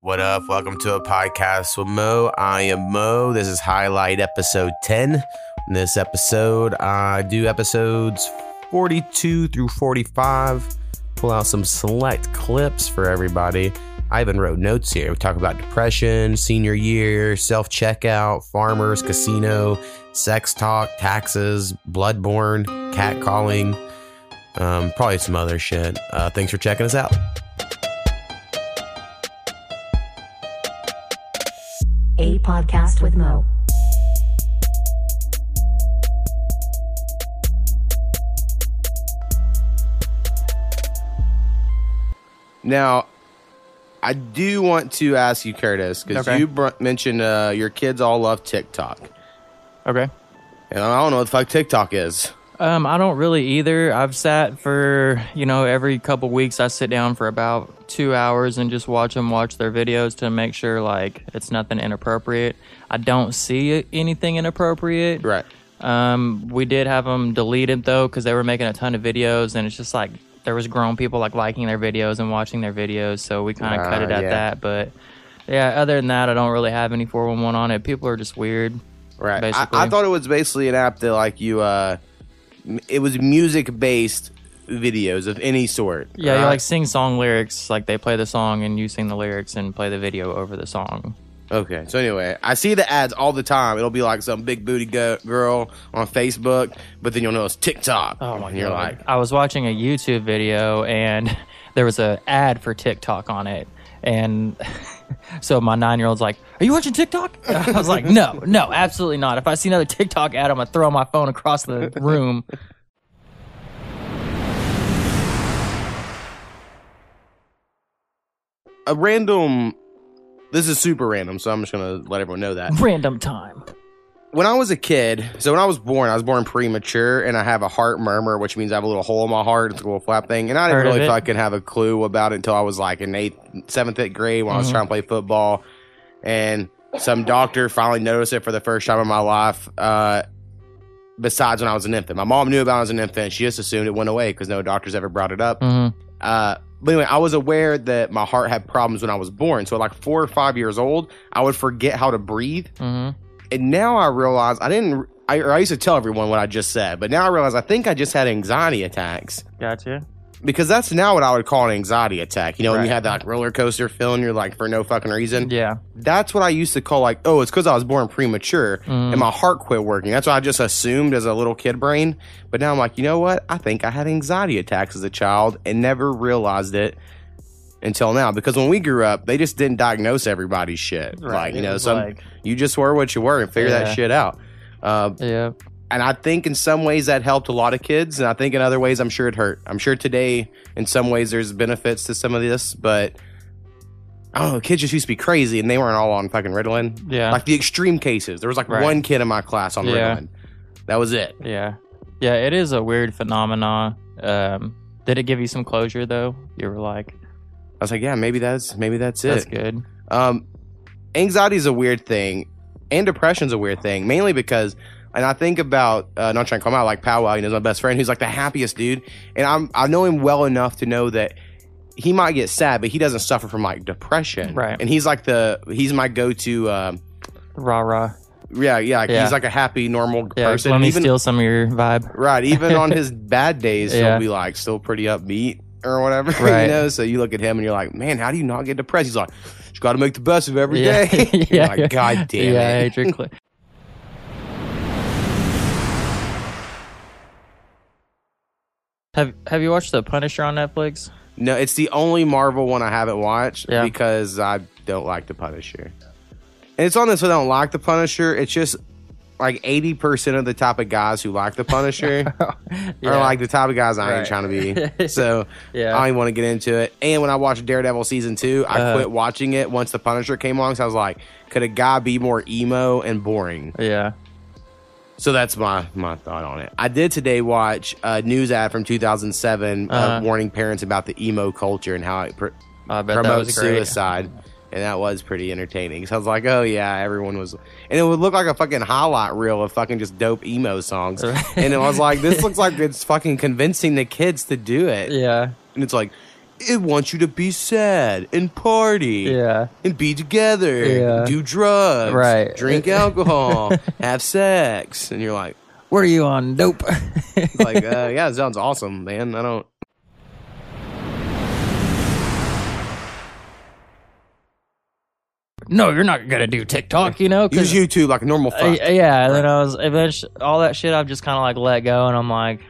What up? Welcome to a podcast with Mo. I am Mo. This is highlight episode 10. In this episode, I do episodes 42 through 45. Pull out some select clips for everybody. I even wrote notes here. We talk about depression, senior year, self checkout, farmers, casino, sex talk, taxes, bloodborne, catcalling, um, probably some other shit. Uh, thanks for checking us out. A podcast with Mo. Now, I do want to ask you, Curtis, because Okay. you br- mentioned uh, your kids all love TikTok. Okay. And I don't know what the fuck TikTok is. Um, I don't really either. I've sat for, you know, every couple weeks I sit down for about two hours and just watch them watch their videos to make sure, like, it's nothing inappropriate. I don't see anything inappropriate. Right. Um, we did have them deleted, though, because they were making a ton of videos, and it's just like there was grown people, like, liking their videos and watching their videos, so we kind of cut Ah, it at yeah. that. But, yeah, other than that, I don't really have any 411 on it. People are just weird. Right. I, Basically. I thought it was basically an app that, like, you, uh, it was music based videos of any sort. Yeah, you uh, like sing song lyrics, like they play the song and you sing the lyrics and play the video over the song. Okay, so anyway, I see the ads all the time. It'll be like some big booty go- girl on Facebook, but then you'll know it's TikTok. Oh and you're like, I was watching a YouTube video and there was a ad for TikTok on it, and so my nine year old's like, "Are you watching TikTok?" I was like, "No, no, absolutely not. If I see another TikTok ad, I'm gonna throw my phone across the room." a random. This is super random, so I'm just gonna let everyone know that. Random time. When I was a kid, so when I was born, I was born premature, and I have a heart murmur, which means I have a little hole in my heart. It's a little flap thing, and I didn't Heard really fucking have a clue about it until I was like in eighth, seventh, eighth grade when I was Mhm. trying to play football, and some doctor finally noticed it for the first time in my life. Uh, besides when I was an infant, my mom knew about it was an infant. She just assumed it went away because no doctors ever brought it up. hmm Uh, but anyway, I was aware that my heart had problems when I was born. So, like four or five years old, I would forget how to breathe. hmm And now I realize I didn't. I, or I used to tell everyone what I just said, but now I realize I think I just had anxiety attacks Gotcha. because that's now what I would call an anxiety attack. You know, when you Right. have that roller coaster feeling, you're like for no fucking reason. Yeah. That's what I used to call like, oh, it's because I was born premature Mhm. and my heart quit working. That's what I just assumed as a little kid brain. But now I'm like, you know what? I think I had anxiety attacks as a child and never realized it until now. Because when we grew up, they just didn't diagnose everybody's shit. Right. Like, you It know, some like- you just were what you were and figure that shit out. Uh, Yeah. and I think in some ways that helped a lot of kids, and I think in other ways I'm sure it hurt. I'm sure today, in some ways, there's benefits to some of this, but I don't know. Kids just used to be crazy, and they weren't all on fucking Ritalin. Yeah. Like the extreme cases, there was like Right. one kid in my class on Yeah. Ritalin. That was it. Yeah. Yeah, it is a weird phenomenon. Um, did it give you some closure though? You were like, I was like, yeah, maybe that's maybe that's it. that's good. Um, anxiety is a weird thing, and depression's a weird thing, mainly because, and I think about uh, not trying to call him out like Powwow, you know, my best friend, who's like the happiest dude, and I'm I know him well enough to know that he might get sad, but he doesn't suffer from like depression, Right. And he's like the he's my go to, um, Rah rah. yeah, yeah, like Yeah. he's like a happy normal Yeah, person. let me even steal some of your vibe. right, even on his bad days, Yeah. he'll be like still pretty upbeat or whatever, Right. you know. So you look at him and you're like, man, how do you not get depressed? He's like, just got to make the best of every yeah. day. You're yeah. like, God damn yeah, it. your cli- Have Have you watched The Punisher on Netflix? No, it's the only Marvel one I haven't watched Yeah. because I don't like the Punisher. And it's on this I don't like the Punisher. It's just like eighty percent of the type of guys who like the Punisher Yeah. are like the type of guys I ain't trying to be. So Yeah. I don't even want to get into it. And when I watched Daredevil season two, I Uh. quit watching it once the Punisher came along. So I was like, could a guy be more emo and boring? Yeah. So that's my my thought on it. I did today watch a news ad from 2007 uh, Uh-huh. warning parents about the emo culture and how it pr- I bet that promotes suicide. And that was pretty entertaining. So I was like, oh yeah, everyone was, and it would look like a fucking highlight reel of fucking just dope emo songs. and it was like, this looks like it's fucking convincing the kids to do it. Yeah. And it's like, it wants you to be sad and party Yeah. and be together, Yeah. do drugs, Right. drink alcohol, have sex, and you're like, What are you on? Dope. like, uh, yeah, it sounds awesome, man. I don't. No, you're not gonna do TikTok, you know? 'cause- Use YouTube like a normal Uh, fuck. yeah, and then I was eventually all that shit. I've just kind of like let go, and I'm like,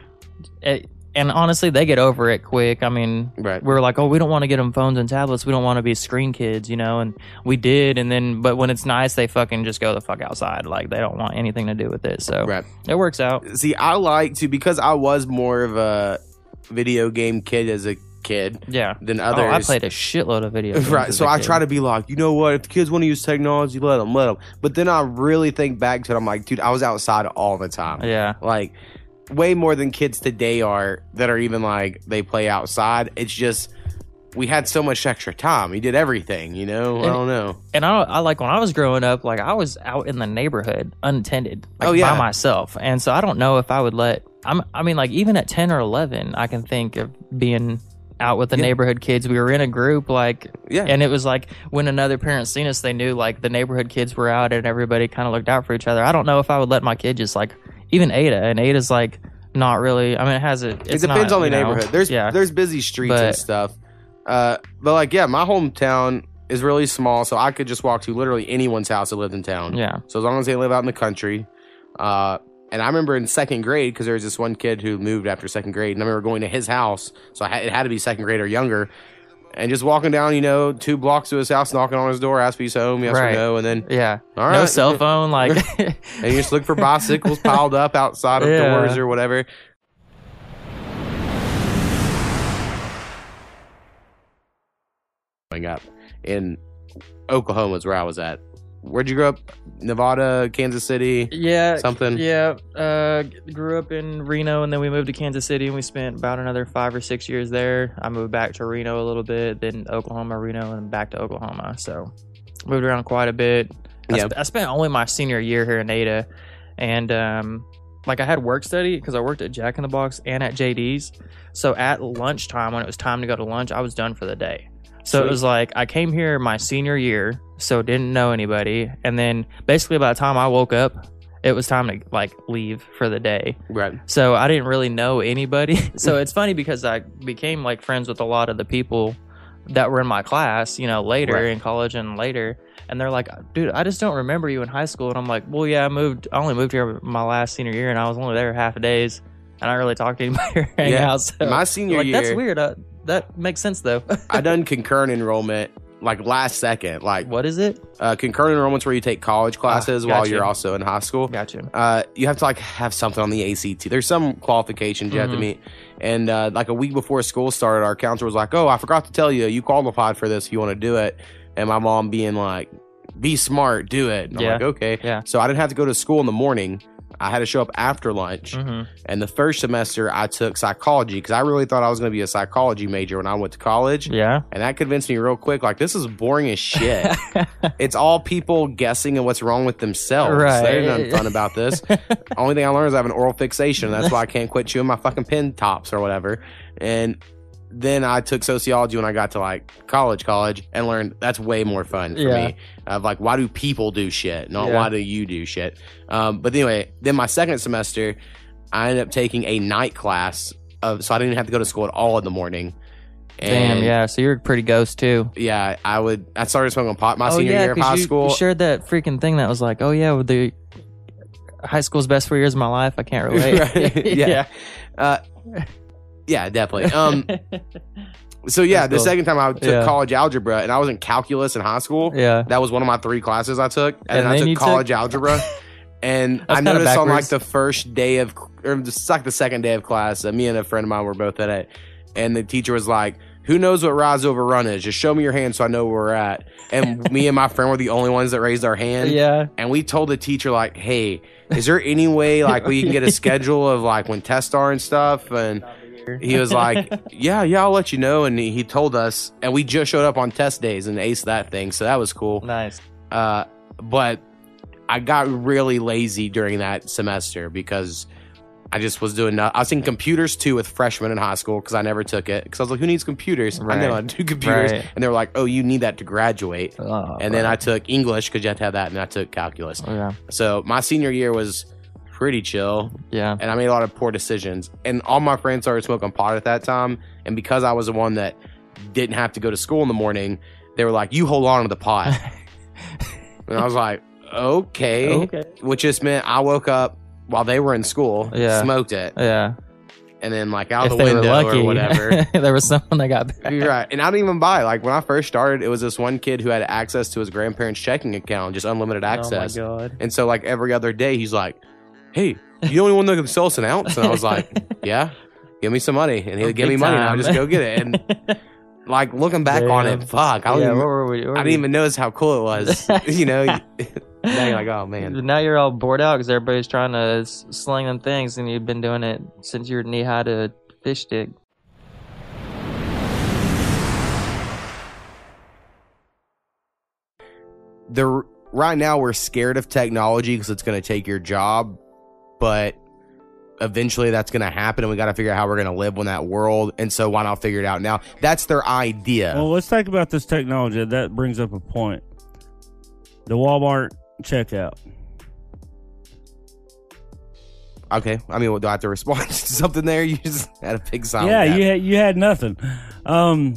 it, and honestly, they get over it quick. I mean, Right. we're like, oh, we don't want to get them phones and tablets. We don't want to be screen kids, you know. And we did, and then, but when it's nice, they fucking just go the fuck outside. Like they don't want anything to do with it. So Right. it works out. See, I like to because I was more of a video game kid as a kid Yeah. than Oh. I played a shitload of video games. Right, so I kid. try to be like, you know what? If the kids want to use technology, let them, let them. But then I really think back to it. I'm like, dude, I was outside all the time. Yeah. Like, way more than kids today are that are even like they play outside. It's just we had so much extra time. We did everything, you know. I don't know. and I, I like when I was growing up, like I was out in the neighborhood unattended, like Oh, yeah. by myself, and so I don't know if I would let. I'm, I mean, like even at ten or eleven, I can think of being out with the Yeah. neighborhood kids. We were in a group, like, Yeah. and it was like when another parent seen us, they knew like the neighborhood kids were out, and everybody kind of looked out for each other. I don't know if I would let my kid just like even Ada, and Ada's like not really. I mean, it has a. It depends not, on the you know, neighborhood. There's yeah, there's busy streets and stuff. Uh, but like yeah, my hometown is really small, so I could just walk to literally anyone's house that lived in town. yeah, So as long as they live out in the country, uh, and I remember in second grade because there was this one kid who moved after second grade, and I remember going to his house, so had, it had to be second grade or younger, and just walking down, you know, two blocks to his house, knocking on his door, ask if he's home, yes Right. or no, and then yeah. all no cell phone, like and you just look for bicycles piled up outside of Yeah. doors or whatever. Up in Oklahoma is where I was at. Where'd you grow up? Nevada, Kansas City, Yeah, something. Yeah, uh, grew up in Reno, and then we moved to Kansas City, and we spent about another five or six years there. I moved back to Reno a little bit, then Oklahoma, Reno, and back to Oklahoma. So moved around quite a bit. I, Yeah. sp- I spent only my senior year here in Ada, and um, like I had work study because I worked at Jack in the Box and at JD's. So at lunchtime, when it was time to go to lunch, I was done for the day. So Sweet. it was like I came here my senior year, so didn't know anybody, and then basically by the time I woke up, it was time to like leave for the day. Right. So I didn't really know anybody. so it's funny because I became like friends with a lot of the people that were in my class, you know, later Right. in college and later. And they're like, dude, I just don't remember you in high school. And I'm like, well, yeah, I moved, I only moved here my last senior year and I was only there half a days. And I really talk to anybody or hang Yeah. out. So My senior like, year, that's weird. Uh, that makes sense though. I done concurrent enrollment like last second. Like what is it? uh, concurrent enrollment's where you take college classes while gotcha. you're also in high school. Gotcha. uh, you have to like have something on the ACT. There's some qualifications you have to Mhm. meet. And uh, like a week before school started, our counselor was like, "Oh, I forgot to tell you, you qualified for this if you want to do it." And my mom being like, "Be smart, do it." And I'm Yeah. like, "Okay." Yeah. So I didn't have to go to school in the morning. I had to show up after lunch. hmm And the first semester, I took psychology because I really thought I was going to be a psychology major when I went to college. Yeah. And that convinced me real quick, like this is boring as shit. it's all people guessing and what's wrong with themselves. Right. There's nothing fun about this. Only thing I learned is I have an oral fixation. That's why I can't quit chewing my fucking pen tops or whatever. And then I took sociology when I got to like college, college, and learned that's way more fun for Yeah. me. Of like, why do people do shit? Not Yeah. why do you do shit? Um, but anyway, then my second semester, I ended up taking a night class of, so I didn't have to go to school at all in the morning. Damn. Yeah. So you're a pretty ghost too. yeah, I would. I started smoking pot my oh senior yeah, year of high you, school. you shared that freaking thing that was like, oh yeah, the high school's best four years of my life. I can't relate. Right, yeah. Uh, yeah, definitely. Um, so yeah, That's the cool. second time I took Yeah. college algebra, and I was in calculus in high school. yeah. That was one of my three classes I took, and, And I then took you college took- algebra. And I kinda noticed on like backwards. the first day of, or just like the second day of class, uh, me and a friend of mine were both at it, and the teacher was like, "Who knows what rise over run is? Just show me your hand so I know where we're at." And me and my friend were the only ones that raised our hand Yeah. and we told the teacher like hey is there any way like we can get a schedule of like when tests are and stuff and he was like yeah yeah i'll let you know and he, he told us and we just showed up on test days and aced that thing so that was cool nice. uh, but i got really lazy during that semester because I just was doing. I was in computers too with freshmen in high school because I never took it because I was like, who needs computers? I Right. know I do computers, Right. and they were like, oh, you need that to graduate. Oh, and then I took English because you have to have that, and I took calculus. Oh, yeah, So my senior year was pretty chill, yeah. and I made a lot of poor decisions. And all my friends started smoking pot at that time, and because I was the one that didn't have to go to school in the morning, they were like, "You hold on to the pot," and I was like, "Okay," Okay. which just meant I woke up while they were in school, Yeah. smoked it, Yeah. and then like out if the window lucky, or whatever. there was someone that got back. You're right. And I didn't even buy. Like when I first started, it was this one kid who had access to his grandparents' checking account, just unlimited access. Oh my god. And so like every other day, he's like, "Hey, you the only one that can sell us an ounce?" And I was like, "Yeah, give me some money." And he'd give me Big money, and I time. would just go get it. And like looking back on it, fuck, I, yeah, even, what were we? what I didn't we- even notice how cool it was. you know, now you're like, "Oh man." Now you're all bored out because everybody's trying to s- sling them things, and you've been doing it since you were knee high to fish stick. the right now we're scared of technology because it's going to take your job, but eventually that's going to happen, and we got to figure out how we're going to live in that world. And so why not figure it out now? That's their idea. Well, let's talk about this technology. That brings up a point. The Walmart checkout. okay, I mean, what, do I have to respond to something there? You just had a big silent. yeah, you had you had nothing. Um,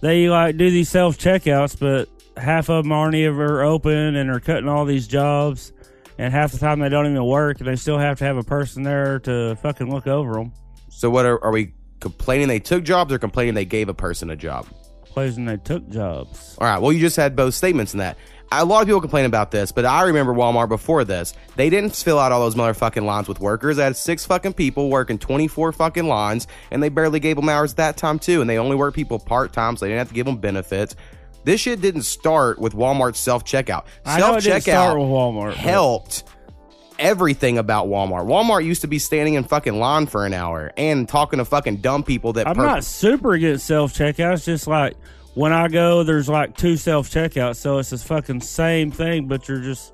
they like do these self checkouts, but half of them aren't ever open, and they're cutting all these jobs, and half the time they don't even work, and they still have to have a person there to fucking look over them. So what are, are we complaining they took jobs or complaining they gave a person a job? And they took jobs. All right. Well, you just had both statements in that. A lot of people complain about this, but I remember Walmart before this. They didn't fill out all those motherfucking lines with workers. They had six fucking people working 24 fucking lines, and they barely gave them hours at that time, too. And they only worked people part time, so they didn't have to give them benefits. This shit didn't start with Walmart's self checkout. Self it didn't start with checkout Walmart. helped everything about Walmart. Walmart used to be standing in fucking line for an hour and talking to fucking dumb people that I'm per- not super against self checkouts. Just like when I go, there's like two self checkouts, so it's the fucking same thing, but you're just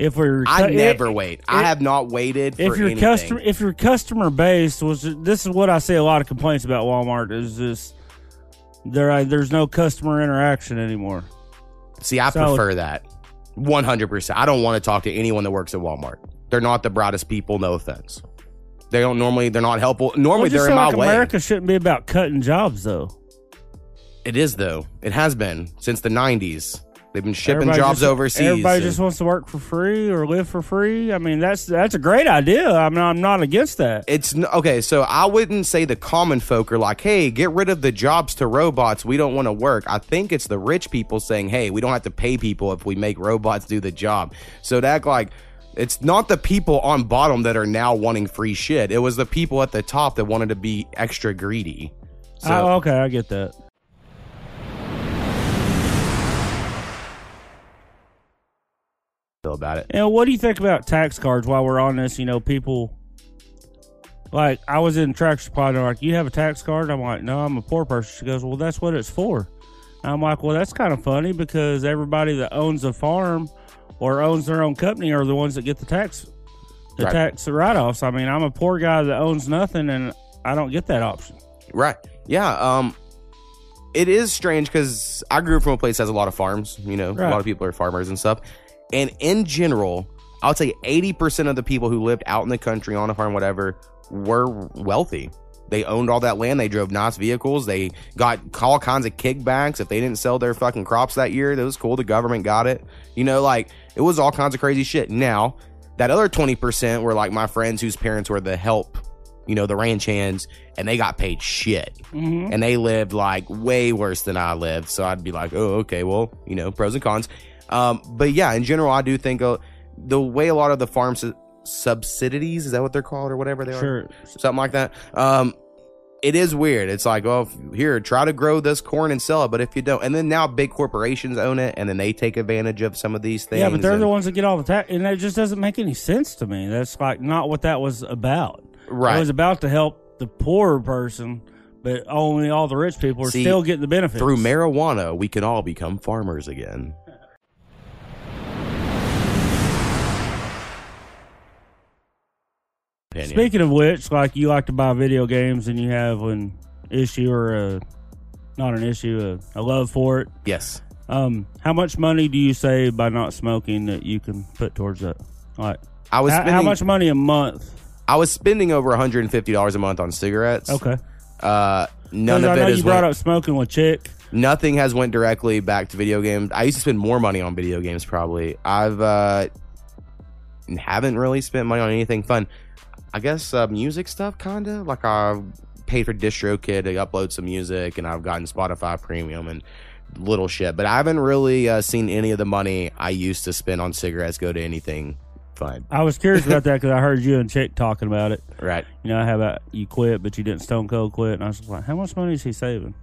if we're I never wait. I it- have not waited for if your anything. customer if your customer base was this is what I see a lot of complaints about Walmart is this there there's no customer interaction anymore. See, I So- prefer that. 100%. I don't want to talk to anyone that works at Walmart. They're not the brightest people, no offense. They don't normally, they're not helpful. Normally, Well, they're in my like way. America shouldn't be about cutting jobs though. It is, though. It has been since the 90s. They've been shipping Everybody jobs just- overseas. Everybody and- just wants to work for free or live for free. I mean, that's that's a great idea. I'm not, I'm not against that. it's okay. So I wouldn't say the common folk are like, "Hey, get rid of the jobs to robots. We don't want to work." I think it's the rich people saying, "Hey, we don't have to pay people if we make robots do the job." So to act like it's not the people on bottom that are now wanting free shit. It was the people at the top that wanted to be extra greedy. So Oh, okay, I get that. Feel about it. And what do you think about tax cards while we're on this? You know, people like I was in Tractor Supply and they're like, You have a tax card? I'm like, No, I'm a poor person. She goes, Well, that's what it's for. And I'm like, Well, that's kind of funny because everybody that owns a farm or owns their own company are the ones that get the tax the Right. tax write offs. I mean, I'm a poor guy that owns nothing and I don't get that option. Right. Yeah. Um, it is strange because I grew up from a place that has a lot of farms. You know, a lot of people are farmers and stuff. And in general, I would say 80% of the people who lived out in the country on a farm, whatever, were wealthy. They owned all that land. They drove nice vehicles. They got all kinds of kickbacks. If they didn't sell their fucking crops that year, that was cool. The government got it. You know, like it was all kinds of crazy shit. Now, that other 20% were like my friends whose parents were the help, you know, the ranch hands, and they got paid shit Mm-hmm. and they lived like way worse than I lived. So I'd be like, oh, okay, well, you know, pros and cons. Um, but yeah, in general, I do think uh, the way a lot of the farm su- subsidies is that what they're called or whatever they are? Something like that. Um, it is weird. It's like, oh, here, try to grow this corn and sell it, but if you don't, and then now big corporations own it, and then they take advantage of some of these things. Yeah, but they're and- the ones that get all the tax, and that just doesn't make any sense to me. That's like not what that was about. Right. It was about to help the poorer person, but only all the rich people are See, still getting the benefits Through marijuana, we can all become farmers again. opinion. Speaking of which, like you like to buy video games and you have an issue or a not an issue, a, a love for it. yes. Um, how much money do you save by not smoking that you can put towards that? Like, I was how, spending, how much money a month? I was spending over $150 a month on cigarettes. Okay, Uh, none of I know is you brought went- up smoking with chick. nothing has went directly back to video games. I used to spend more money on video games probably. I've uh haven't really spent money on anything fun. I guess uh, music stuff kind of like I paid for DistroKid to upload some music and I've gotten Spotify premium and little shit, but I haven't really uh, seen any of the money I used to spend on cigarettes go to anything fun. I was curious about that because I heard you and chick talking about it. Right. You know how about you quit, but you didn't stone cold quit, and I was like, how much money is he saving?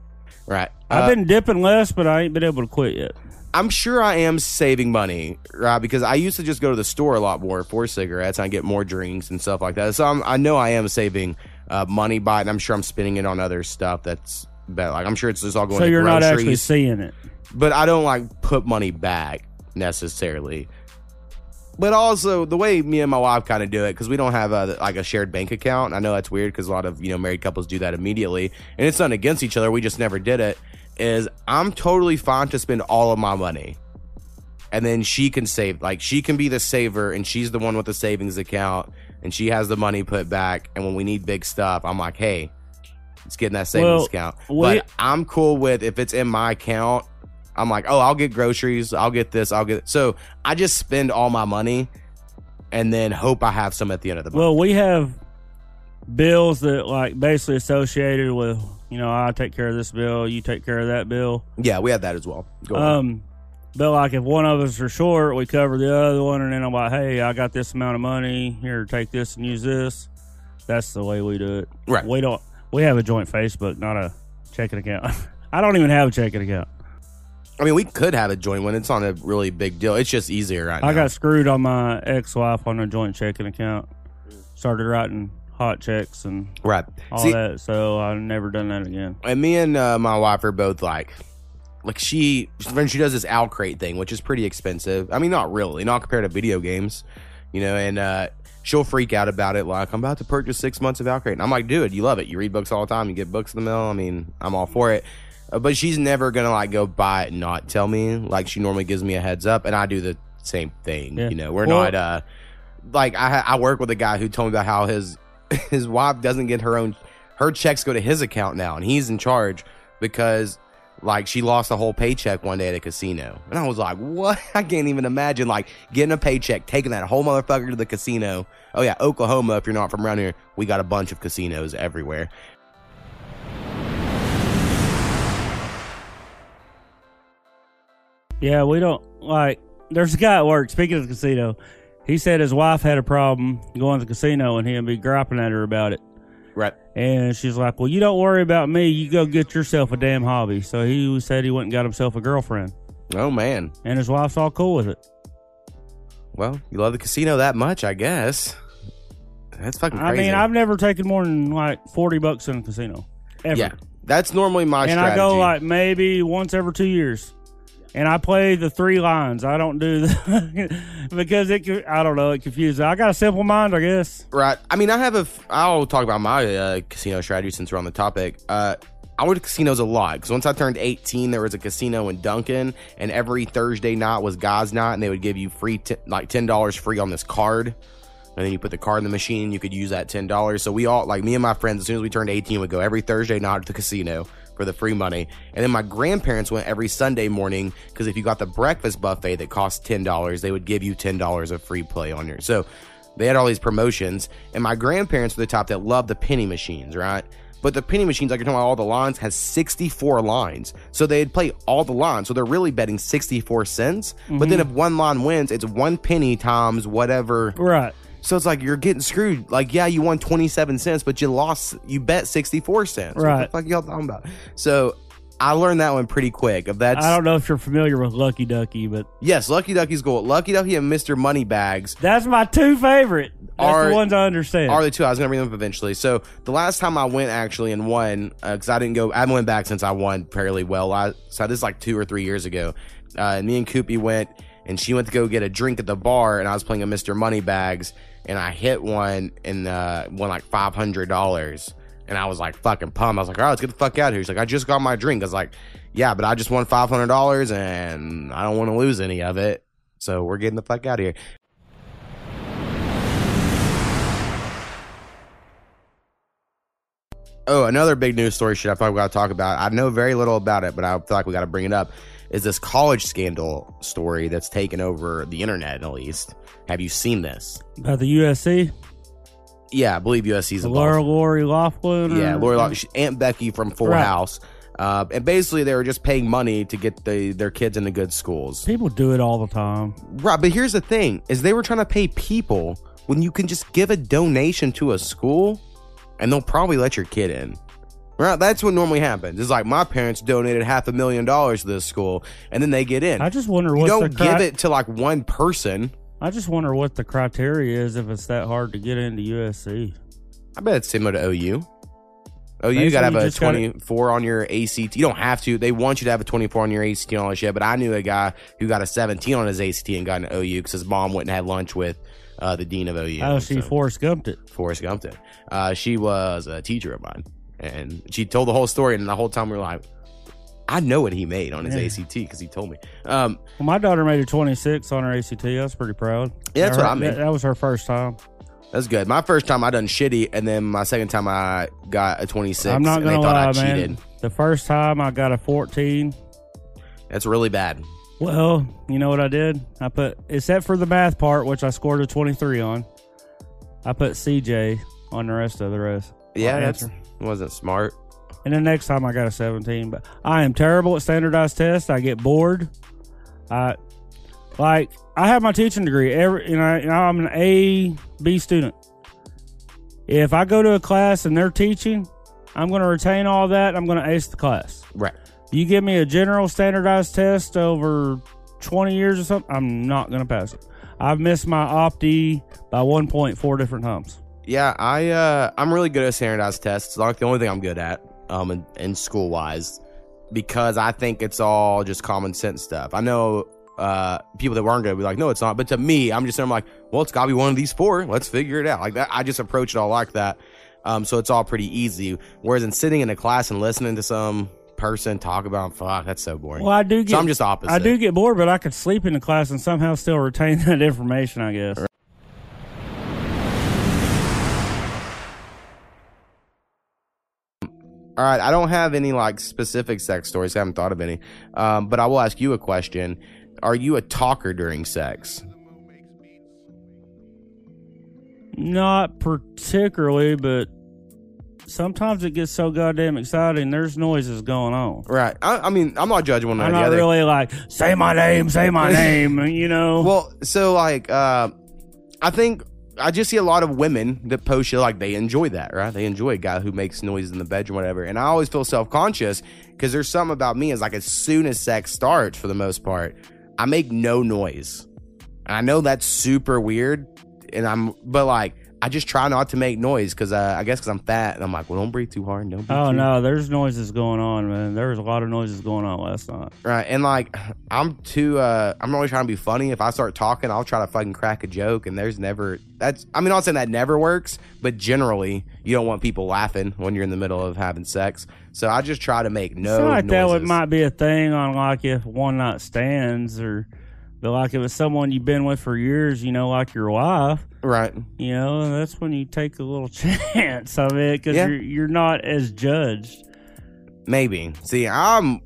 Right. I've Uh, been dipping less, but I ain't been able to quit yet. I'm sure I am saving money, right? Because I used to just go to the store a lot more for cigarettes. And I get more drinks and stuff like that. So I'm, I know I am saving uh, money by it, and I'm sure I'm spending it on other stuff that's better. Like I'm sure it's just all going. So to you're not groceries, actually seeing it. but I don't like put money back necessarily. But also the way me and my wife kind of do it because we don't have a, like a shared bank account. I know that's weird because a lot of you know married couples do that immediately, and it's not against each other. We just never did it. Is I'm totally fine to spend all of my money, and then she can save. Like she can be the saver, and she's the one with the savings account, and she has the money put back. And when we need big stuff, I'm like, hey, let's get in that savings Well, account. we- but I'm cool with if it's in my account. I'm like, oh, I'll get groceries, I'll get this, I'll get. So I just spend all my money, and then hope I have some at the end of the month. Well, we have bills that like basically associated with you know I take care of this bill, you take care of that bill. yeah, we have that as well. Go on. Um, but like if one of us are short, we cover the other one, and then I'm like, hey, I got this amount of money here, take this and use this. That's the way we do it. Right. We don't. We have a joint Facebook, not a checking account. I don't even have a checking account. I mean, we could have a joint one. It's not a really big deal. It's just easier right I now. got screwed on my ex-wife on a joint checking account. Started writing hot checks and right. all See, that, so I've never done that again. and me and uh, my wife are both like, like she when she does this OwlCrate thing, which is pretty expensive. I mean, not really, not compared to video games, you know. And uh, she'll freak out about it, like I'm about to purchase six months of OwlCrate, and I'm like, dude, you love it. You read books all the time. You get books in the mail. I mean, I'm all for it. But she's never gonna like go buy it and not tell me. Like she normally gives me a heads up, and I do the same thing. Yeah. You know, we're Well- not uh like I I work with a guy who told me about how his his wife doesn't get her own her checks go to his account now, and he's in charge because like she lost a whole paycheck one day at a casino, and I was like, what? I can't even imagine like getting a paycheck, taking that whole motherfucker to the casino. Oh yeah, Oklahoma. If you're not from around here, we got a bunch of casinos everywhere. Yeah, we don't like. There's a guy at work. Speaking of the casino, he said his wife had a problem going to the casino, and he'd be griping at her about it. Right. And she's like, "Well, you don't worry about me. You go get yourself a damn hobby." So he said he went and got himself a girlfriend, Oh man. and his wife's all cool with it. Well, you love the casino that much, I guess. That's fucking I mean, I've never taken more than like forty bucks in a casino, ever. yeah, that's normally my and strategy. I go like maybe once every two years. And I play the three lines. I don't do the because it. I don't know. It confuses. I got a simple mind, I guess. Right. I mean, I have a. I'll talk about my uh, casino strategy since we're on the topic. Uh, I went to casinos a lot because once I turned 18, there was a casino in Duncan, and every Thursday night was guys' night, and they would give you free, t- like ten dollars free on this card, and then you put the card in the machine, and you could use that ten dollars. So we all, like me and my friends, as soon as we turned 18, would go every Thursday night to the casino for the free money, and then my grandparents went every Sunday morning because if you got the breakfast buffet that cost ten dollars, they would give you ten dollars of free play on your. So they had all these promotions, and my grandparents were the top that loved the penny machines, right? But the penny machines, like you're talking about all the lines, has 64 lines. So they'd play all the lines. So they're really betting 64 cents. But then mm-hmm. if one line wins, it's one penny times whatever. Right. So it's like you're getting screwed. Like, yeah, you won 27 cents, but you lost, you bet 64 cents. Right. What the fuck y'all talking about? So I learned that one pretty quick. If that's, I don't know if you're familiar with Lucky Ducky, but yes, Lucky Ducky's gold. Lucky Ducky and Mr. Moneybags that's my two favorite. That's Are- the ones I understand. are the two. I was gonna bring them up eventually. So the last time I went actually and won, because I didn't go, I haven't went back since I won fairly well. I, so this is like two or three years ago. Uh, me and Koopy went, and she went to go get a drink at the bar, and I was playing a Mr. Moneybags, and I hit one and uh, won like five hundred dollars, and I was like fucking pumped. I was like, all right, let's get the fuck out of here. She's like, I just got my drink. I was like, yeah, but I just won five hundred dollars, and I don't want to lose any of it, so we're getting the fuck out of here. Oh, another big news story shit I thought we got to talk about. I know very little about it, but I feel like we got to bring it up. Is this college scandal story that's taken over the internet at least? Have you seen this? About the USC, Yeah, I believe USC's Laura. Lori Loughlin. Yeah, Lori Loughlin, Aunt Becky from Full Right. House, uh, and basically they were just paying money to get the, their kids into good schools. People do it all the time. Right, but here's the thing: is they were trying to pay people when you can just give a donation to a school, and they'll probably let your kid in. Right, that's what normally happens. It's like my parents donated half a million dollars to this school, and then they get in. I just wonder you what don't the cri- give it to like one person. I just wonder what the criteria is if it's that hard to get into USC. I bet it's similar to OU. OU, you got to have a just gotta- 24 on your ACT. You don't have to. They want you to have a 24 on your ACT and all that shit. But I knew a guy who got a 17 on his ACT and got an OU because his mom went and had lunch with uh, the dean of OU. oh, she So- Forrest Gumped it. Forrest Gumped it. Uh, she was a teacher of mine, and she told the whole story. And the whole time we were like, I know what he made on his Yeah. ACT because he told me. Um, Well, my daughter made a 26 on her ACT. I was pretty proud. Yeah, that's what I That- That was her first time. that's good. My first time I done shitty, and then my second time I got a 26. I'm not and they gonna thought lie, I man. The first time I got a 14. That's really bad. Well, you know what I did? I put, except for the math part, which I scored a 23 on, I put CJ on the rest of the rest. Yeah, that's answer. Wasn't smart. And the next time I got a 17. But I am terrible at standardized tests. I get bored. I like I have my teaching degree. Every you know, I'm an A B student. If I go to a class and they're teaching, I'm going to retain all that. I'm going to ace the class. Right. You give me a general standardized test over 20 years or something, I'm not going to pass it. I've missed my opti by 1.4 different times. Yeah, I uh I'm really good at standardized tests. It's like the only thing I'm good at um in, in school wise because I think it's all just common sense stuff. I know uh people that weren't good would be like, no, it's not. But to me, I'm just I'm like, well, it's got to be one of these four. Let's figure it out. Like that. I just approach it all like that. Um, so it's all pretty easy. Whereas in sitting in a class and listening to some person talk about fuck, that's so boring. Well, I do get so I'm just opposite. I do get bored, but I could sleep in the class and somehow still retain that information, I guess. All right, I don't have any like specific sex stories. I haven't thought of any. Um, but I will ask you a question. Are you a talker during sex? Not particularly, but sometimes it gets so goddamn exciting. There's noises going on. Right. I, I mean, I'm not judging one or I'm the not other. really like say my name, say my name. You know. Well, so like, uh, I think I just see a lot of women that post shit like they enjoy that, right? They enjoy a guy who makes noise in the bedroom, whatever. And I always feel self conscious because there's something about me is like as soon as sex starts, for the most part, I make no noise. And I know that's super weird, and I'm, but like, I just try not to make noise because uh, I guess because I'm fat, and I'm like, well, don't breathe too hard, don't. Breathe oh no, there's noises going on, man. There was a lot of noises going on last night. Right. And like I'm too uh I'm always trying to be funny. If I start talking, I'll try to fucking crack a joke and there's never that's I mean I'm not saying that never works, but generally you don't want people laughing when you're in the middle of having sex. So I just try to make no I feel like that would might be a thing on like if one night stands or but like if it's someone you've been with for years, you know, like your wife, right. you know, that's when you take a little chance of it because Yeah. you're you're not as judged. Maybe. See, I'm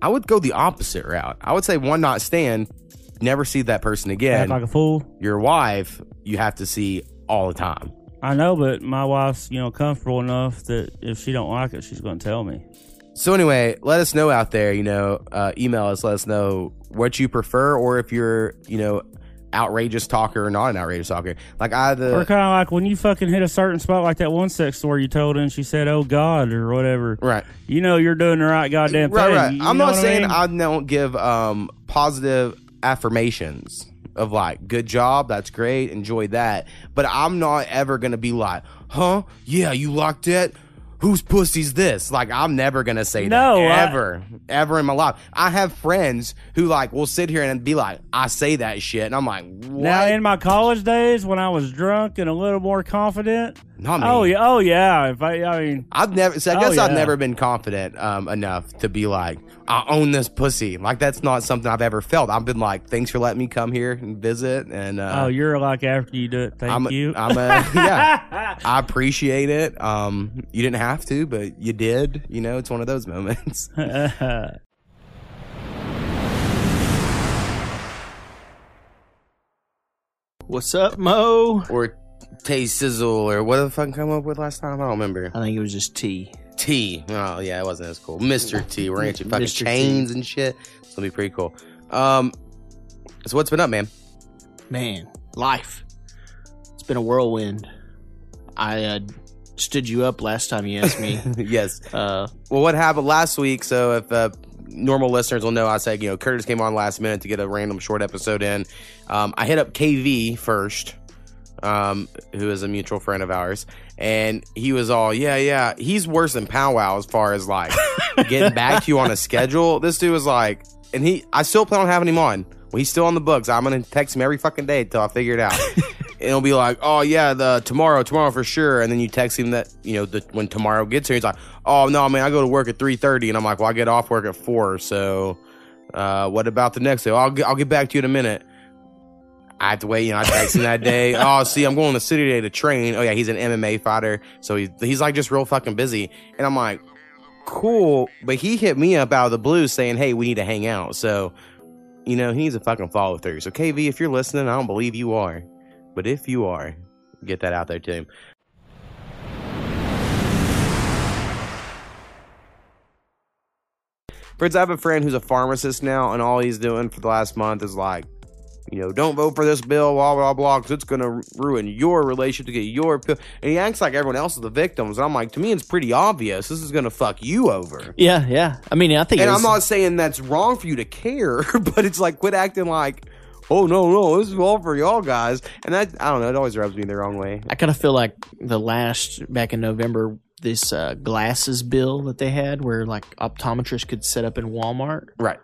I would go the opposite route. I would say one not stand, never see that person again. Act like a fool. Your wife, you have to see all the time. I know, but my wife's you know comfortable enough that if she don't like it, she's going to tell me. So anyway, let us know out there. You know, uh, email us. Let us know what you prefer, or if you're, you know, outrageous talker or not an outrageous talker. Like I, Or the kind of like when you fucking hit a certain spot, like that one sex story you told, and she said, "Oh God" or whatever. right, You know, you're doing the right goddamn right, thing. right. You I'm not saying I, mean? I don't give um positive affirmations of like good job, that's great, enjoy that. But I'm not ever gonna be like, huh? Yeah, you like that. Whose pussy's this? Like, I'm never gonna say No, that I- ever, ever in my life. I have friends who like will sit here and be like, I say that shit, and I'm like, what? Now, in my college days, when I was drunk and a little more confident, Not me. oh yeah, oh yeah. If I, I mean, I've never. So I Oh, guess I've yeah. never been confident um, enough to be like, I own this pussy. Like that's not something I've ever felt. I've been like, thanks for letting me come here and visit, and uh, oh, you're like after you do it. Thank I'm a, you. I'm a yeah. I appreciate it. Um, you didn't have to, but you did. You know, it's one of those moments. What's up, Mo? or Tay Sizzle, or what the fuck come up with last time? I don't remember. I think it was just T. T. Oh yeah, it wasn't as cool. Mr. T. We're gonna get fucking Mr. T. chains and shit. It's gonna be pretty cool. Um, so what's been up, man? Man, life. It's been a whirlwind. I uh, stood you up last time you asked me. yes. uh, Well, what happened last week? So, if uh, normal listeners will know, I said, you know, Curtis came on last minute to get a random short episode in. Um, I hit up KV first, um, who is a mutual friend of ours, and he was all, yeah, yeah. He's worse than Powwow as far as like getting back to you on a schedule. This dude was like, and he, I still plan on having him on. Well, he's still on the books. I'm gonna text him every fucking day until I figure it out. And it'll be like, oh yeah, the tomorrow, tomorrow for sure. And then you text him that you know the, when tomorrow gets here, he's like, oh no, man, I go to work at three thirty, and I'm like, well, I get off work at four. So, uh, what about the next day? I'll get, I'll get back to you in a minute. I have to wait. You know, I text him that day. Oh, see, I'm going to the city today to train. Oh yeah, he's an MMA fighter, so he's he's like just real fucking busy. And I'm like, cool. But he hit me up out of the blue saying, hey, we need to hang out. So, you know, he needs a fucking follow through. So KV, if you're listening, I don't believe you are. But if you are, get that out there to him. Friends, I have a friend who's a pharmacist now, and all he's doing for the last month is like, you know, don't vote for this bill, blah, blah, blah, because it's going to ruin your relationship to get your pill. And he acts like everyone else is the victims. And I'm like, to me, it's pretty obvious. This is going to fuck you over. yeah, yeah. I mean, I think And I'm not saying that's wrong for you to care, but it's like, quit acting like, oh, no, no, this is all for y'all guys. And that, I don't know, it always rubs me the wrong way. I kind of feel like the last back in November, this uh, glasses bill that they had, where like optometrists could set up in Walmart. Right.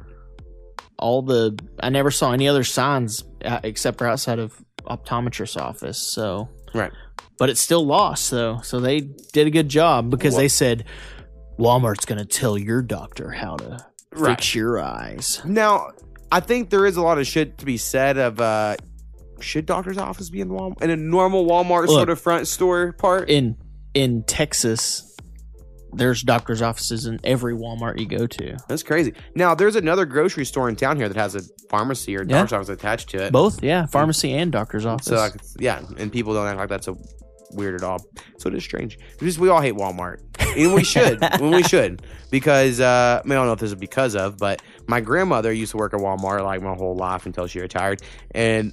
All the I never saw any other signs uh, except for outside of optometrist's office. So, Right. but it's still lost though. So they did a good job because Well- they said Walmart's going to tell your doctor how to Right. fix your eyes. Now, I think there is a lot of shit to be said of, uh, should doctor's office be in Walmart in a normal Walmart Look. sort of front store part? In in Texas, there's doctors' offices in every Walmart you go to. That's crazy. Now, there's another grocery store in town here that has a pharmacy or Yeah. doctor's office attached to it. Both, yeah, pharmacy and doctor's office. So, like, yeah, and people don't act like that's a weird at all. So it is strange. It's just we all hate Walmart, and we should. when we should, because uh, I, mean, I don't know if this is because of, but my grandmother used to work at Walmart like my whole life until she retired, and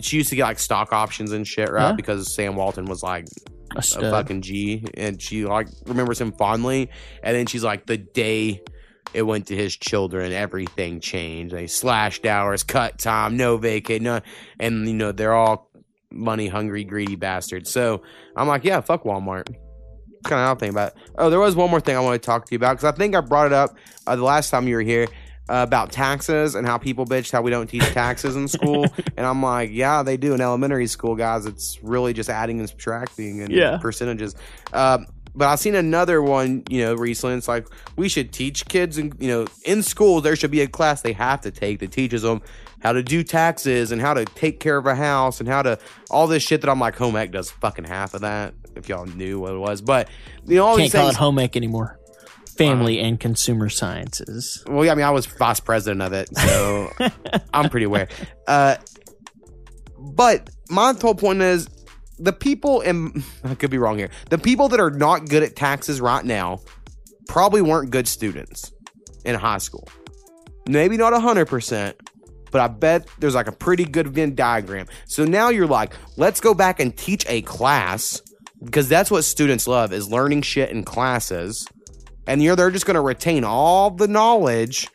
she used to get like stock options and shit, right? Huh? Because Sam Walton was like A a fucking G, and she like remembers him fondly. And then she's like, the day it went to his children, everything changed. They slashed hours, cut time, no vacate, no, and you know they're all money hungry, greedy bastards. So I'm like, yeah, fuck Walmart. Kind of how I think about. It. Oh, there was one more thing I want to talk to you about because I think I brought it up uh, the last time you were here. Uh, about taxes and how people bitch how we don't teach taxes in school, and I'm like, yeah, they do in elementary school, guys. It's really just adding and subtracting and Yeah. percentages. Um, but I've seen another one, you know, recently. It's like we should teach kids, and you know, in school there should be a class they have to take that teaches them how to do taxes and how to take care of a house and how to all this shit that I'm like, home ec does fucking half of that. If y'all knew what it was, but you know, all Can't these call things. it home ec anymore. Family and consumer sciences. Well, yeah, I mean, I was vice president of it, so I'm pretty aware. Uh, but my whole point is the people, and I could be wrong here, the people that are not good at taxes right now probably weren't good students in high school. Maybe not 100%, but I bet there's like a pretty good Venn diagram. So now you're like, let's go back and teach a class because that's what students love is learning shit in classes and you're they're just going to retain all the knowledge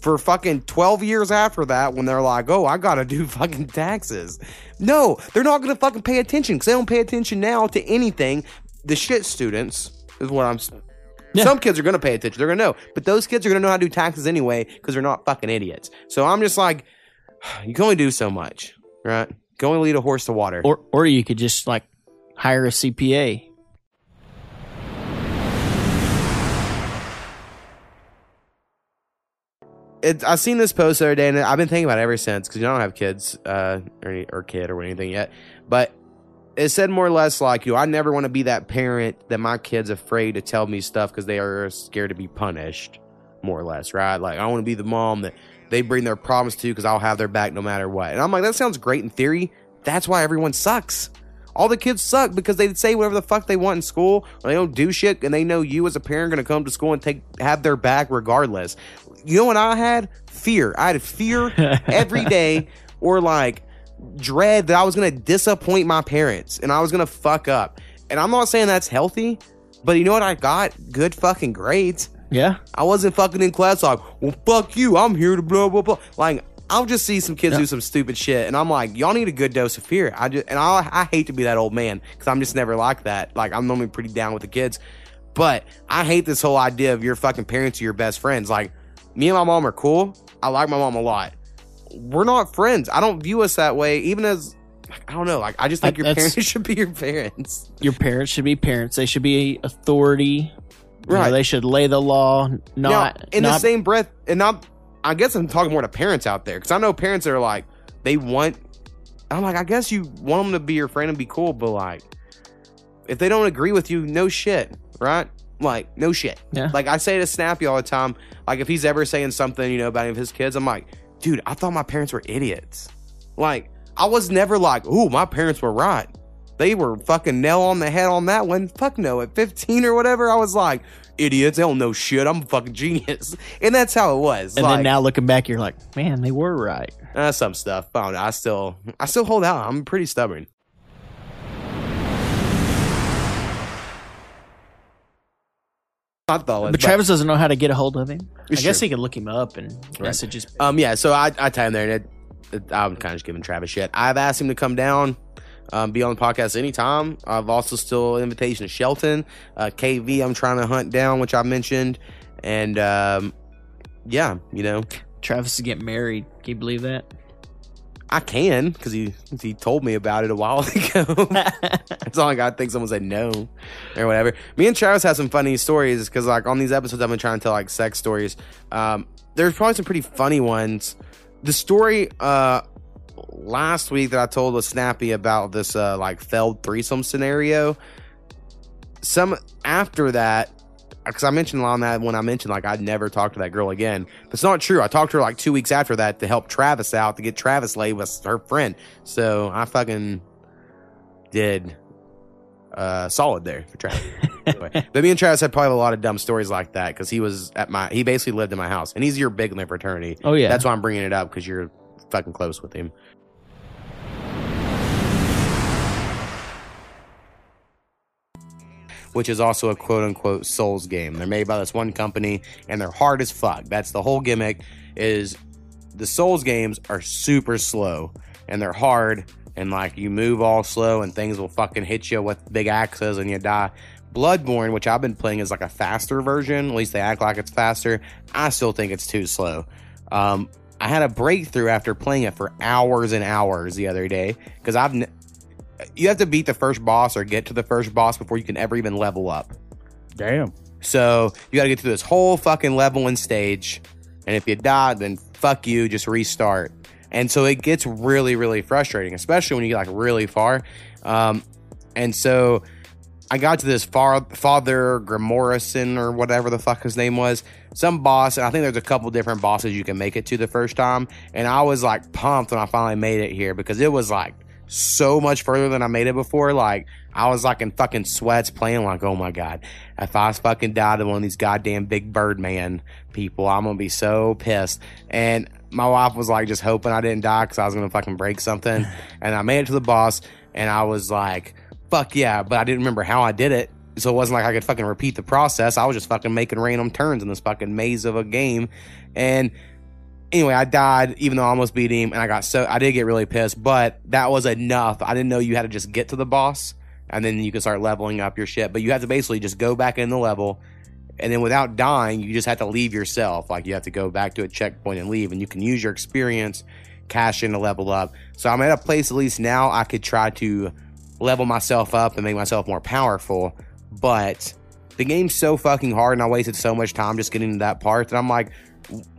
for fucking 12 years after that when they're like, oh, I got to do fucking taxes. No, they're not going to fucking pay attention because they don't pay attention now to anything. The shit students, Is what I'm. Yeah. Some kids are gonna pay attention. They're gonna know, but those kids are gonna know how to do taxes anyway because they're not fucking idiots. So I'm just like, you can only do so much, right? You can only lead a horse to water. Or or you could just like hire a CPA. It, I seen this post the other day, and I've been thinking about it ever since because you don't have kids uh, or, any- or kid or anything yet. But it said more or less like, you know, I never want to be that parent that my kid's afraid to tell me stuff because they are scared to be punished, more or less, right? Like, I want to be the mom that they bring their problems to because I'll have their back no matter what. And I'm like, that sounds great in theory. That's why everyone sucks. All the kids suck because they say whatever the fuck they want in school, or they don't do shit, and they know you as a parent are going to come to school and take have their back regardless. You know what I had? Fear. I had fear every day, or like dread that I was going to disappoint my parents and I was going to fuck up. And I'm not saying that's healthy, but you know what I got? Good fucking grades. Yeah. I wasn't fucking in class like, well, fuck you. I'm here to blah blah blah. Like, I'll just see some kids do some stupid shit, and I'm like, y'all need a good dose of fear. I just and I I hate to be that old man because I'm just never like that. Like, I'm normally pretty down with the kids, but I hate this whole idea of your fucking parents are your best friends. Like, me and my mom are cool. I like my mom a lot. We're not friends. I don't view us that way, even as. I don't know. Like, I just think I- your parents should be your parents. Your parents should be parents. They should be authority. You know, Right. they should lay the law, not now, in the same breath, and not, I guess I'm talking more to parents out there because I know parents are like, they want, I'm like, I guess you want them to be your friend and be cool, but like, if they don't agree with you, no shit, right? Like, no shit. Yeah. Like, I say to Snappy all the time, like, if he's ever saying something, you know, about any of his kids, I'm like, dude, I thought my parents were idiots. Like, I was never like, ooh, my parents were right. They were fucking nail on the head on that one. Fuck no. At 15 or whatever, I was like, idiots, they don't know shit. I'm a fucking genius. And that's how it was. and like, then now looking back, you're like, man, they were right. uh, some stuff. I know. I still, I still hold out. I'm pretty stubborn. I thought, But Travis doesn't know how to get a hold of him. I guess true. he could look him up and message his. Um, yeah, so I, I tie him there, and it, it, I'm kind of just giving Travis shit. I've asked him to come down, um, be on the podcast anytime. I've also still an invitation to Shelton, uh, KV. I'm trying to hunt down, which I mentioned, and um, yeah, you know, Travis is getting married. Can you believe that? I can because he he told me about it a while ago. That's all I got. I think someone said no or whatever. Me and Travis have some funny stories because like on these episodes I've been trying to tell like sex stories. Um, there's probably some pretty funny ones. The story uh last week that I told was Snappy about this uh like failed threesome scenario. Some after that, because I mentioned on that when I mentioned like I'd never talk to that girl again. But it's not true. I talked to her like two weeks after that to help Travis out to get Travis laid with her friend. So I fucking did uh solid there for Travis. anyway, but me and Travis had probably a lot of dumb stories like that because he was at my he basically lived in my house and he's your big in the fraternity. Oh yeah, That's why I'm bringing it up because you're fucking close with him. Which is also a quote unquote Souls game. They're made by this one company and they're hard as fuck. That's the whole gimmick. Is the Souls games are super slow and they're hard and like you move all slow and things will fucking hit you with big axes and you die. Bloodborne, which I've been playing, is like a faster version. At least they act like it's faster. I still think it's too slow. Um, I had a breakthrough after playing it for hours and hours the other day because I've you have to beat the first boss or get to the first boss before you can ever even level up. Damn. So you got to get through this whole fucking leveling stage, and if you die, then fuck you, just restart. And so it gets really, really frustrating, especially when you get like really far. Um, and so I got to this far, Father Grimorrison or whatever the fuck his name was, some boss, and I think there's a couple different bosses you can make it to the first time. And I was like pumped when I finally made it here because it was like so much further than I made it before. Like I was like in fucking sweats playing like, oh my god, if I fucking died to one of these goddamn big Birdman people, I'm gonna be so pissed. And my wife was like just hoping I didn't die because I was gonna fucking break something. and I made it to the boss, and I was like, fuck yeah, but I didn't remember how I did it. So it wasn't like I could fucking repeat the process. I was just fucking making random turns in this fucking maze of a game. And anyway, I died even though I almost beat him, and I got so I did get really pissed, but that was enough. I didn't know you had to just get to the boss and then you can start leveling up your shit. But you have to basically just go back in the level, and then without dying, you just have to leave yourself. Like you have to go back to a checkpoint and leave, and you can use your experience, cash in to level up. So I'm at a place at least now I could try to level myself up and make myself more powerful. But the game's so fucking hard, and I wasted so much time just getting to that part that I'm like,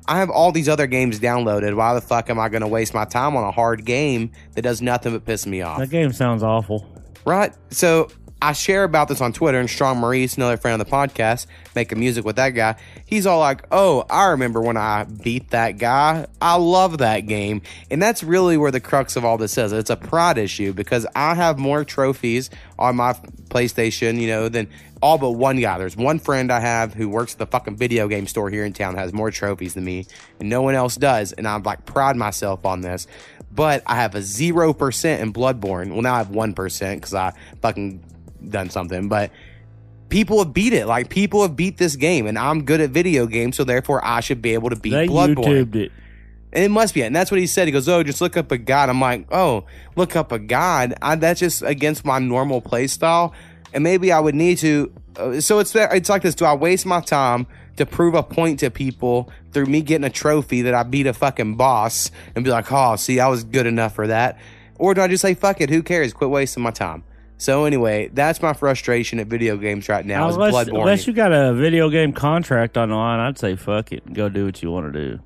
I have all these other games downloaded. Why the fuck am I going to waste my time on a hard game that does nothing but piss me off? That game sounds awful. Right? So I share about this on Twitter, and Strong Maurice, another friend of the podcast, making music with that guy. He's all like, "Oh, I remember when I beat that guy. I love that game." And that's really where the crux of all this is. It's a pride issue because I have more trophies on my PlayStation, you know, than all but one guy. There's one friend I have who works at the fucking video game store here in town that has more trophies than me, and no one else does. And I'm like pride myself on this. But I have a zero percent in Bloodborne. Well, now I have one percent because I fucking done something, but people have beat it. Like people have beat this game, and I'm good at video games, so therefore I should be able to beat They Bloodborne. YouTubed it. And it must be it. And that's what he said. He goes, Oh, just look up a god. I'm like, Oh, look up a god. I, that's just against my normal play style. And maybe I would need to. Uh, so it's it's like this. Do I waste my time to prove a point to people through me getting a trophy that I beat a fucking boss and be like, Oh, see, I was good enough for that? Or do I just say, Fuck it, who cares? Quit wasting my time. So anyway, that's my frustration at video games right now. Unless, Bloodborne. unless you got a video game contract on the line, I'd say fuck it go do what you want to do.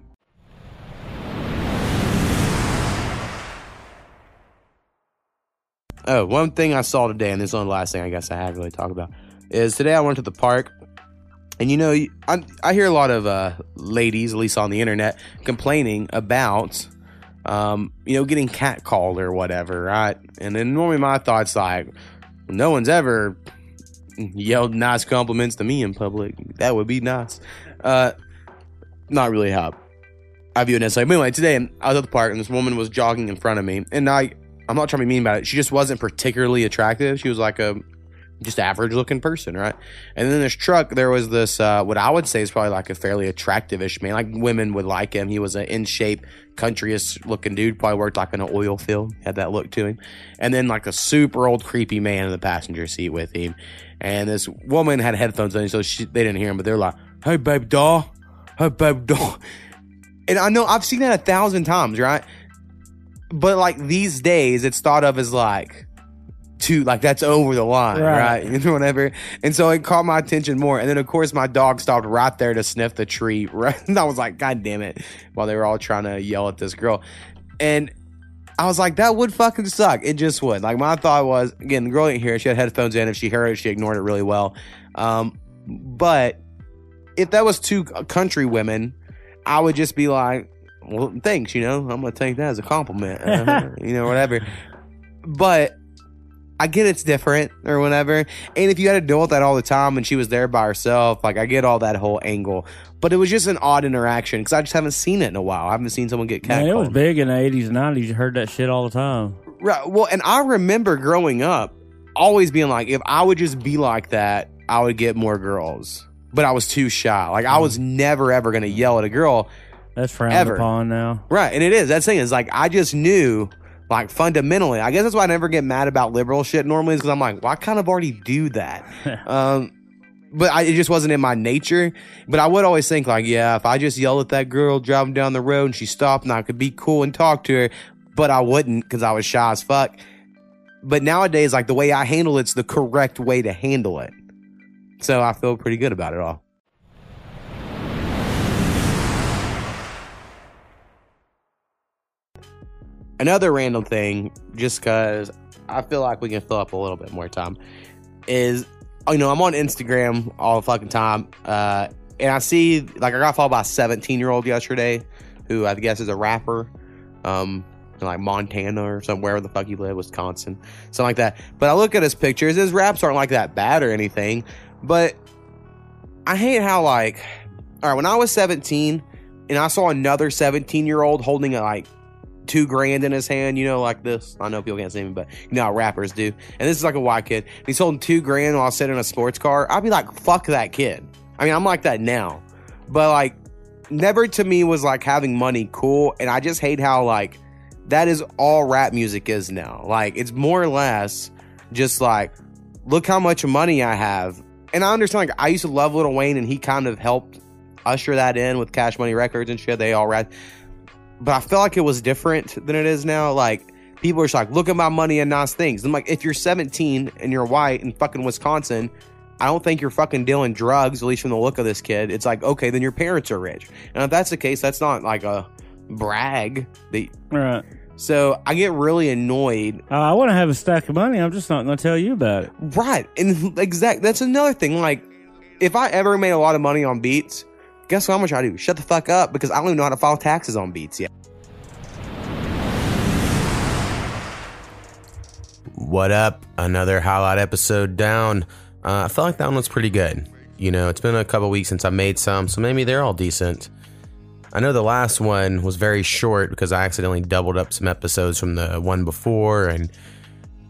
Oh, one thing I saw today, and this is the last thing I guess I have really talk about, is today I went to the park, and you know, I, I hear a lot of uh, ladies, at least on the internet, complaining about, um, you know, getting catcalled or whatever, right? And then normally my thoughts like, no one's ever yelled nice compliments to me in public. That would be nice. Uh, not really how I view it necessarily. But anyway, today I was at the park and this woman was jogging in front of me, and I I'm not trying to be mean about it. She just wasn't particularly attractive. She was like a just average looking person, right? And then this truck, there was this uh, what I would say is probably like a fairly attractive-ish man. Like women would like him. He was an in shape, countryish looking dude. Probably worked like in an oil field. Had that look to him. And then like a super old creepy man in the passenger seat with him. And this woman had headphones on, so she, they didn't hear him. But they're like, "Hey, babe, doll. Hey, babe, doll." And I know I've seen that a thousand times, right? But like these days, it's thought of as like too like that's over the line, right? Right. You know, whatever. And so it caught my attention more. And then of course my dog stopped right there to sniff the tree. Right, and I was like, God damn it! While they were all trying to yell at this girl, and I was like, that would fucking suck. It just would. Like my thought was, again, the girl didn't hear it. She had headphones in. If she heard it, she ignored it really well. Um, but if that was two country women, I would just be like, well, thanks, you know, I'm gonna take that as a compliment, uh, you know, whatever. But I get it's different or whatever. And if you had to deal with that all the time and she was there by herself, like I get all that whole angle. But it was just an odd interaction because I just haven't seen it in a while. I haven't seen someone get Man, it was big in the 80s and 90s. You heard that shit all the time. Right. Well, and I remember growing up always being like, if I would just be like that, I would get more girls. But I was too shy. Like I was never ever gonna yell at a girl. That's frowned Ever. upon now. Right. And it is. That's the thing is like I just knew like fundamentally. I guess that's why I never get mad about liberal shit normally is because I'm like, well, I kind of already do that. um but I, it just wasn't in my nature. But I would always think like, yeah, if I just yelled at that girl driving down the road and she stopped and I could be cool and talk to her, but I wouldn't because I was shy as fuck. But nowadays, like the way I handle it's the correct way to handle it. So I feel pretty good about it all. Another random thing, just because I feel like we can fill up a little bit more time, is you know I'm on Instagram all the fucking time, uh, and I see like I got followed by a 17 year old yesterday, who I guess is a rapper, um, like Montana or somewhere the fuck he live, Wisconsin, something like that. But I look at his pictures, his raps aren't like that bad or anything, but I hate how like, all right, when I was 17 and I saw another 17 year old holding a like two grand in his hand, you know, like this. I know people can't see me, but you know how rappers do. And this is like a white kid. He's holding two grand while sitting in a sports car. I'd be like, fuck that kid. I mean, I'm like that now. But like, never to me was like having money cool. And I just hate how like that is all rap music is now. Like, it's more or less just like, look how much money I have. And I understand, like, I used to love Lil Wayne, and he kind of helped usher that in with Cash Money Records and shit. They all read. But I feel like it was different than it is now. Like, people are just like, look at my money and nice things. I'm like, if you're 17 and you're white in fucking Wisconsin, I don't think you're fucking dealing drugs, at least from the look of this kid. It's like, okay, then your parents are rich. And if that's the case, that's not like a brag. That, Right. so I get really annoyed. Uh, I want to have a stack of money. I'm just not going to tell you about it. Right. And exact that's another thing. Like, if I ever made a lot of money on beats, guess what i'm gonna I do? Shut the fuck up because I don't even know how to file taxes on beats yet. What up? Another highlight episode down. Uh, I felt like that one was pretty good. You know, it's been a couple weeks since I made some, so maybe they're all decent. I know the last one was very short because I accidentally doubled up some episodes from the one before, and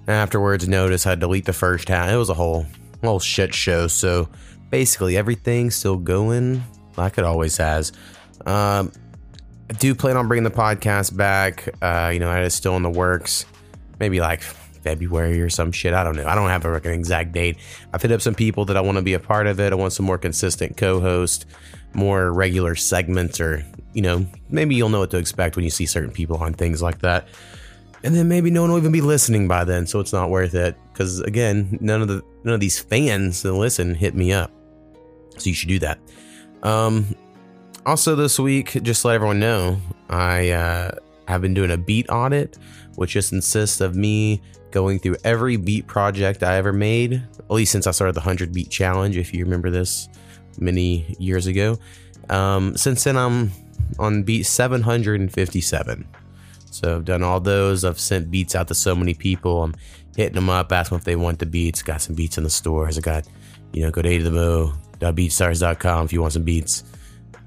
afterwards noticed I delete the first half. It was a whole whole shit show. So basically, everything's still going like it always has. Um, I do plan on bringing the podcast back. Uh, you know, that is still in the works. Maybe like February or some shit. I don't know. I don't have an exact date. I've hit up some people that I want to be a part of it. I want some more consistent co-host, more regular segments, or you know, maybe you'll know what to expect when you see certain people on things like that. And then maybe no one will even be listening by then, so it's not worth it. Because again, none of the none of these fans that listen hit me up, so you should do that. Um, also this week, just to let everyone know, I uh, have been doing a beat audit, which just consists of me going through every beat project I ever made, at least since I started the 100 beat challenge, if you remember this many years ago. Um, since then, I'm on beat 757. So I've done all those. I've sent beats out to so many people. I'm hitting them up, asking if they want the beats. Got some beats in the stores. I got, you know, go to a to the mo beatstars.com if you want some beats.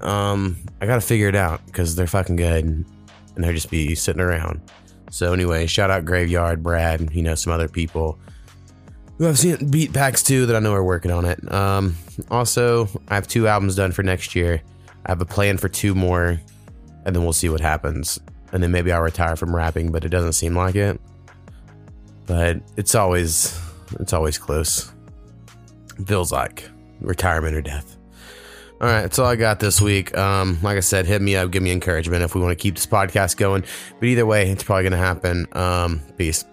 Um, I gotta figure it out because they're fucking good and they're just be sitting around. So anyway, shout out Graveyard, Brad, you know, some other people who I've seen beat packs too that I know are working on it. Um, also, I have two albums done for next year. I have a plan for two more, and then we'll see what happens. And then maybe I'll retire from rapping, but it doesn't seem like it. But it's always it's always close. Feels like retirement or death. All right, that's all I got this week. Um, like I said, hit me up, give me encouragement if we want to keep this podcast going. But either way, it's probably going to happen. Um, peace.